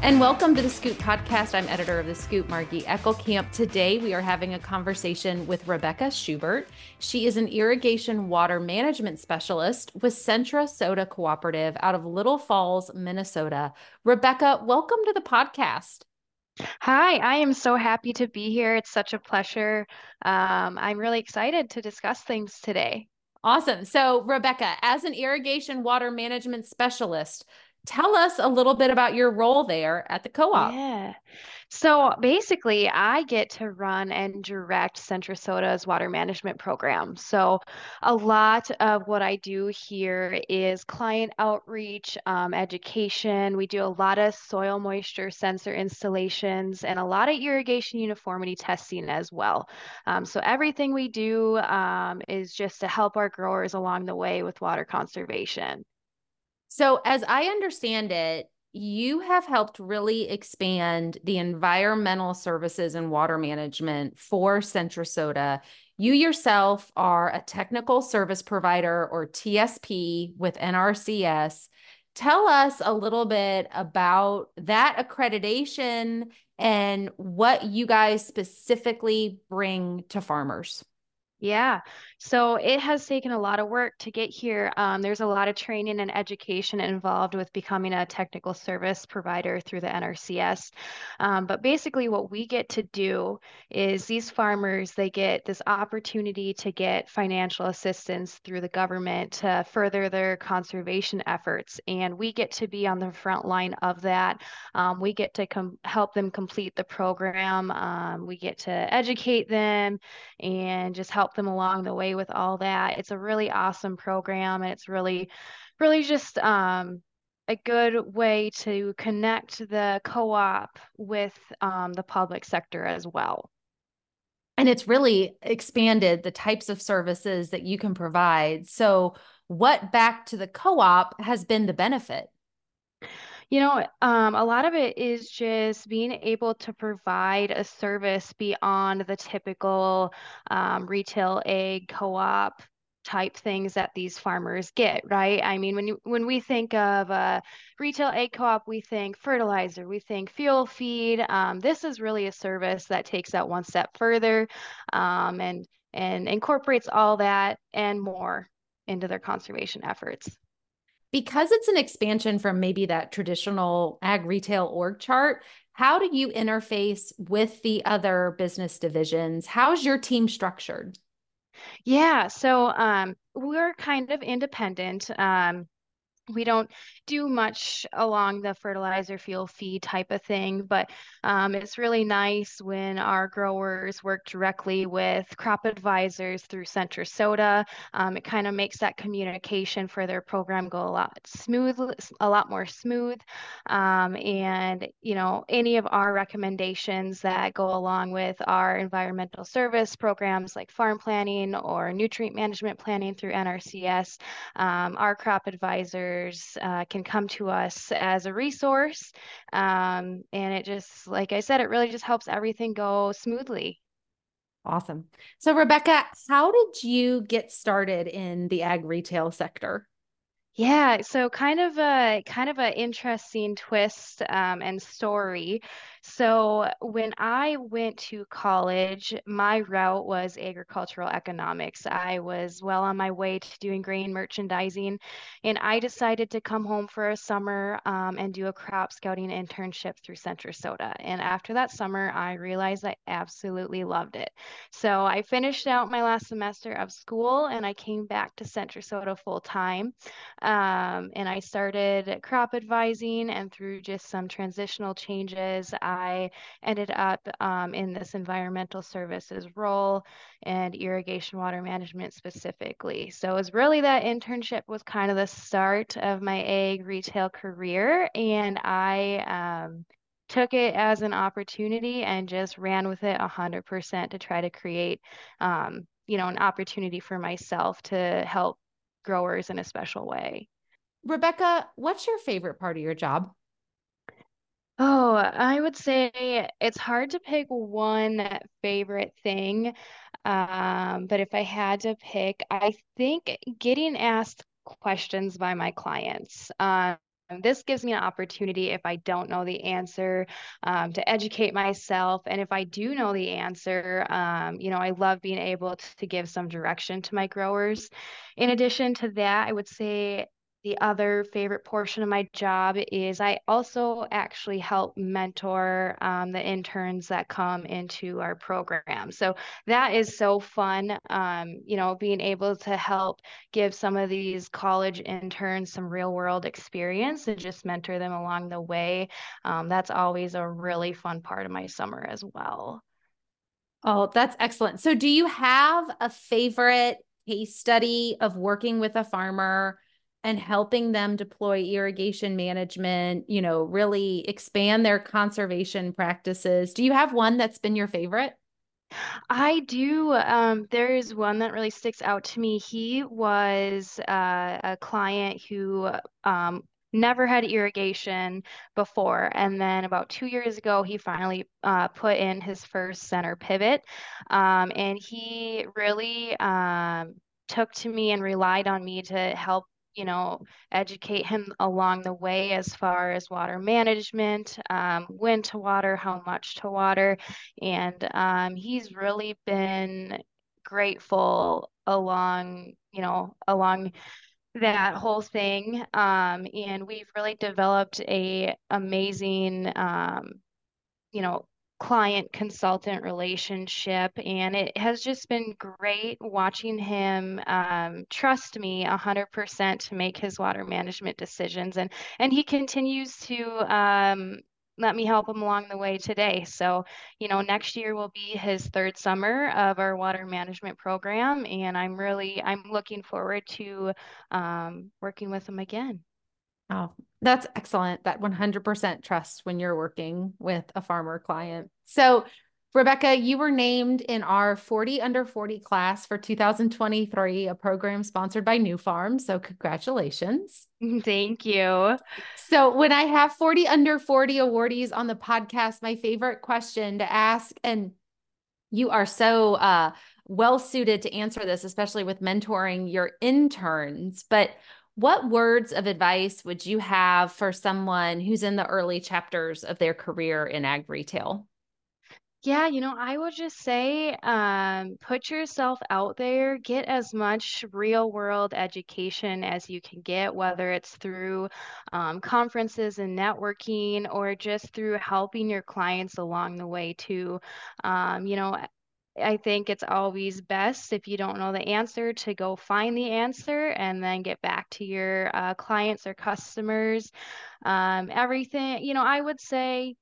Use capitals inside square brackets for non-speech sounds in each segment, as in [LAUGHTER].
And welcome to the Scoop podcast. I'm editor of the Scoop, Margie Eckelkamp. Today we are having a conversation with Rebecca Schubert. She is an irrigation water management specialist with Centra Sota Cooperative out of Little Falls, Minnesota. Rebecca, welcome to the podcast. Hi, I am so happy to be here. It's such a pleasure. Um, I'm really excited to discuss things today. Awesome. So, Rebecca, as an irrigation water management specialist, Tell us a little bit about your role there at the co op. Yeah. So basically, I get to run and direct Centra Sota's water management program. So a lot of what I do here is client outreach, um, education. We do a lot of soil moisture sensor installations and a lot of irrigation uniformity testing as well. Um, so everything we do um, is just to help our growers along the way with water conservation. So, as I understand it, you have helped really expand the environmental services and water management for Centra Sota. You yourself are a technical service provider or TSP with NRCS. Tell us a little bit about that accreditation and what you guys specifically bring to farmers. Yeah. So it has taken a lot of work to get here. Um, there's a lot of training and education involved with becoming a technical service provider through the NRCS. Um, but basically, what we get to do is these farmers they get this opportunity to get financial assistance through the government to further their conservation efforts, and we get to be on the front line of that. Um, we get to com- help them complete the program. Um, we get to educate them and just help them along the way with all that. It's a really awesome program and it's really, really just um, a good way to connect the co op with um, the public sector as well. And it's really expanded the types of services that you can provide. So, what back to the co op has been the benefit? You know, um, a lot of it is just being able to provide a service beyond the typical um, retail ag co-op type things that these farmers get, right? I mean, when you, when we think of a retail ag co-op, we think fertilizer, we think fuel feed. Um, this is really a service that takes that one step further um, and and incorporates all that and more into their conservation efforts because it's an expansion from maybe that traditional ag retail org chart, how do you interface with the other business divisions? How's your team structured? Yeah, so um, we're kind of independent. Um, we don't do much along the fertilizer fuel feed type of thing, but um, it's really nice when our growers work directly with crop advisors through Centra Sota. Um, it kind of makes that communication for their program go a lot smooth, a lot more smooth. Um, and you know, any of our recommendations that go along with our environmental service programs like farm planning or nutrient management planning through NRCS, um, our crop advisors uh, can come to us as a resource. Um, and it just, like I said, it really just helps everything go smoothly. Awesome. So, Rebecca, how did you get started in the ag retail sector? Yeah, so kind of a kind of an interesting twist um, and story. So when I went to college, my route was agricultural economics. I was well on my way to doing grain merchandising, and I decided to come home for a summer um, and do a crop scouting internship through Centra Sota. And after that summer, I realized I absolutely loved it. So I finished out my last semester of school, and I came back to Centra Sota full time. Um, and I started crop advising, and through just some transitional changes, I ended up um, in this environmental services role and irrigation water management specifically. So it was really that internship was kind of the start of my ag retail career, and I um, took it as an opportunity and just ran with it 100% to try to create um, you know an opportunity for myself to help growers in a special way rebecca what's your favorite part of your job Oh, I would say it's hard to pick one favorite thing. Um, but if I had to pick, I think getting asked questions by my clients. Um, this gives me an opportunity if I don't know the answer um, to educate myself. And if I do know the answer, um, you know, I love being able to, to give some direction to my growers. In addition to that, I would say the other favorite portion of my job is I also actually help mentor um, the interns that come into our program. So that is so fun, um, you know, being able to help give some of these college interns some real world experience and just mentor them along the way. Um, that's always a really fun part of my summer as well. Oh, that's excellent. So, do you have a favorite case study of working with a farmer? And helping them deploy irrigation management, you know, really expand their conservation practices. Do you have one that's been your favorite? I do. Um, there is one that really sticks out to me. He was uh, a client who um, never had irrigation before. And then about two years ago, he finally uh, put in his first center pivot. Um, and he really um, took to me and relied on me to help you know, educate him along the way as far as water management, um, when to water, how much to water. And um, he's really been grateful along, you know, along that whole thing. Um, and we've really developed a amazing, um, you know, client consultant relationship and it has just been great watching him um, trust me 100% to make his water management decisions and and he continues to um, let me help him along the way today. So you know next year will be his third summer of our water management program and i'm really i'm looking forward to um, working with him again. Oh, that's excellent. That 100% trust when you're working with a farmer client. So, Rebecca, you were named in our 40 under 40 class for 2023, a program sponsored by Nufarm. So, congratulations. [LAUGHS] Thank you. So, when I have 40 under 40 awardees on the podcast, my favorite question to ask, and you are so uh, well suited to answer this, especially with mentoring your interns. But what words of advice would you have for someone who's in the early chapters of their career in ag retail? Yeah, you know, I would just say um, put yourself out there, get as much real world education as you can get, whether it's through um, conferences and networking or just through helping your clients along the way, too. Um, you know, I think it's always best if you don't know the answer to go find the answer and then get back to your uh, clients or customers. Um, everything, you know, I would say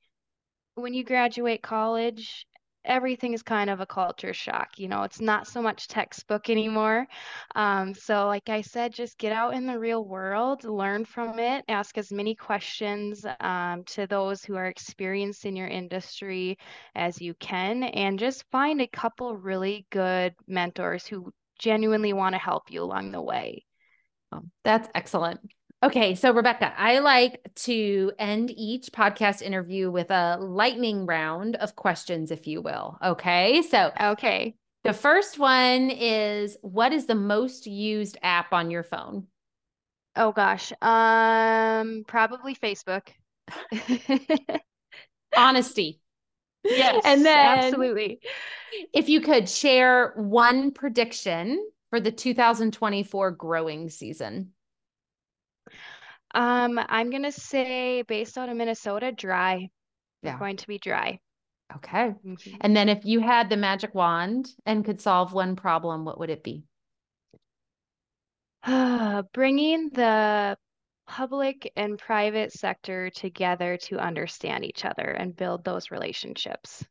when you graduate college, everything is kind of a culture shock. You know, it's not so much textbook anymore. Um, so, like I said, just get out in the real world, learn from it, ask as many questions um, to those who are experienced in your industry as you can, and just find a couple really good mentors who genuinely want to help you along the way. Oh, that's excellent. Okay, so Rebecca, I like to end each podcast interview with a lightning round of questions, if you will. Okay, so okay, the first one is what is the most used app on your phone? Oh gosh, um, probably Facebook. [LAUGHS] Honesty. Yes, and then absolutely. If you could share one prediction for the 2024 growing season. Um, I'm gonna say based out of Minnesota, dry. Yeah. It's going to be dry. Okay. Mm-hmm. And then if you had the magic wand and could solve one problem, what would it be? [SIGHS] Bringing the public and private sector together to understand each other and build those relationships.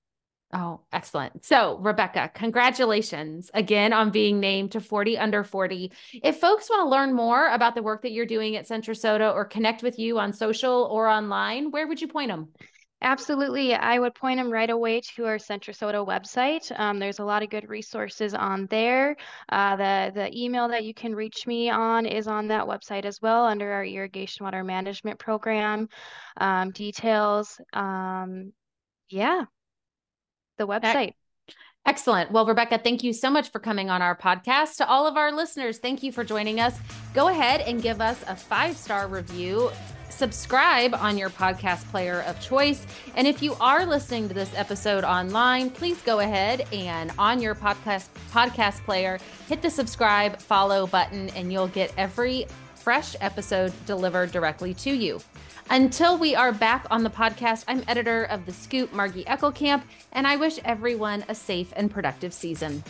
Oh, excellent. So, Rebecca, congratulations again on being named to 40 under 40. If folks want to learn more about the work that you're doing at CentraSota or connect with you on social or online, where would you point them? Absolutely. I would point them right away to our CentraSota website. Um, there's a lot of good resources on there. Uh, the, the email that you can reach me on is on that website as well under our irrigation water management program um, details. Um, yeah, the website. Excellent. Well, Rebecca, thank you so much for coming on our podcast. To all of our listeners, thank you for joining us. Go ahead and give us a five star review subscribe on your podcast player of choice. And if you are listening to this episode online, please go ahead and on your podcast podcast player, hit the subscribe, follow button, and you'll get every fresh episode delivered directly to you. Until we are back on the podcast, I'm editor of The Scoop, Margie Eckelkamp, and I wish everyone a safe and productive season.